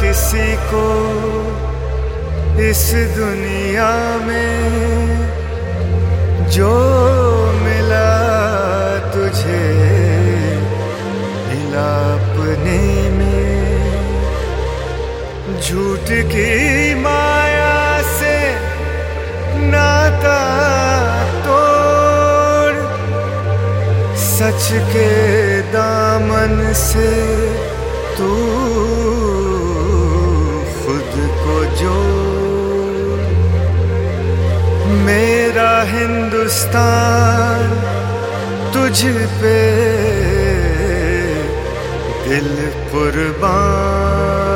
किसी को इस दुनिया में? जो मिला तुझे मिला अपने में। झूठ की माया से नाता तोड़ सच के दामन से खुद को जो मेरा हिंदुस्तान तुझ पे दिल कुर्बान।